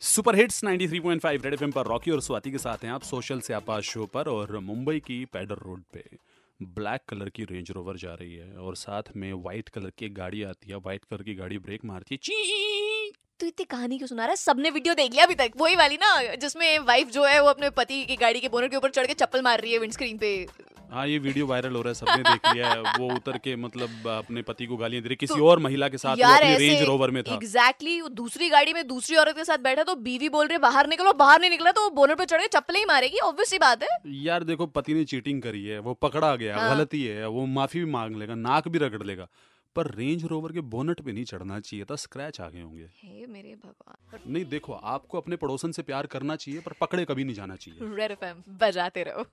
Super hits 93.5 red FM पर Rocky और स्वाति के साथ हैं आप सोशल से आपास शो पर और मुंबई की पैडर रोड पे। ब्लैक कलर की रेंज रोवर जा रही है और साथ में व्हाइट कलर की गाड़ी आती है। व्हाइट कलर की गाड़ी ब्रेक मारती है। ची! तू इतनी कहानी क्यों सुना रहा है? सबने वीडियो देख लिया अभी तक। वही वाली ना, जिसमें वाइफ जो है, वो अपने पति की गाड़ी के बोनट के ऊपर चढ़ के चप्पल मार रही है विंडस्क्रीन पे। हाँ ये वीडियो वायरल हो रहा है सबने देख लिया है। वो उतर के मतलब अपने पति को गालियाँ दे रही किसी और महिला के साथ यार रेंज रोवर में था। एग्जैक्टली exactly, दूसरी गाड़ी में दूसरी औरत के साथ बैठा तो बीवी बोल रही बाहर निकलो बाहर नहीं निकला तो वो बोनट पे चढ़ के चप्पल ही मारेगी ऑब्वियस सी बात है। यार देखो पति ने चीटिंग करी है वो पकड़ा गया हाँ। गलती है वो माफ़ी भी मांग लेगा नाक भी रगड़ लेगा। पर रेंज रोवर के बोनट पे नहीं चढ़ना चाहिए था स्क्रैच आ गए होंगे। हे मेरे भगवान। नहीं देखो आपको अपने पड़ोसन से प्यार करना चाहिए पर पकड़े कभी नहीं जाना चाहिए। बजाते रहो।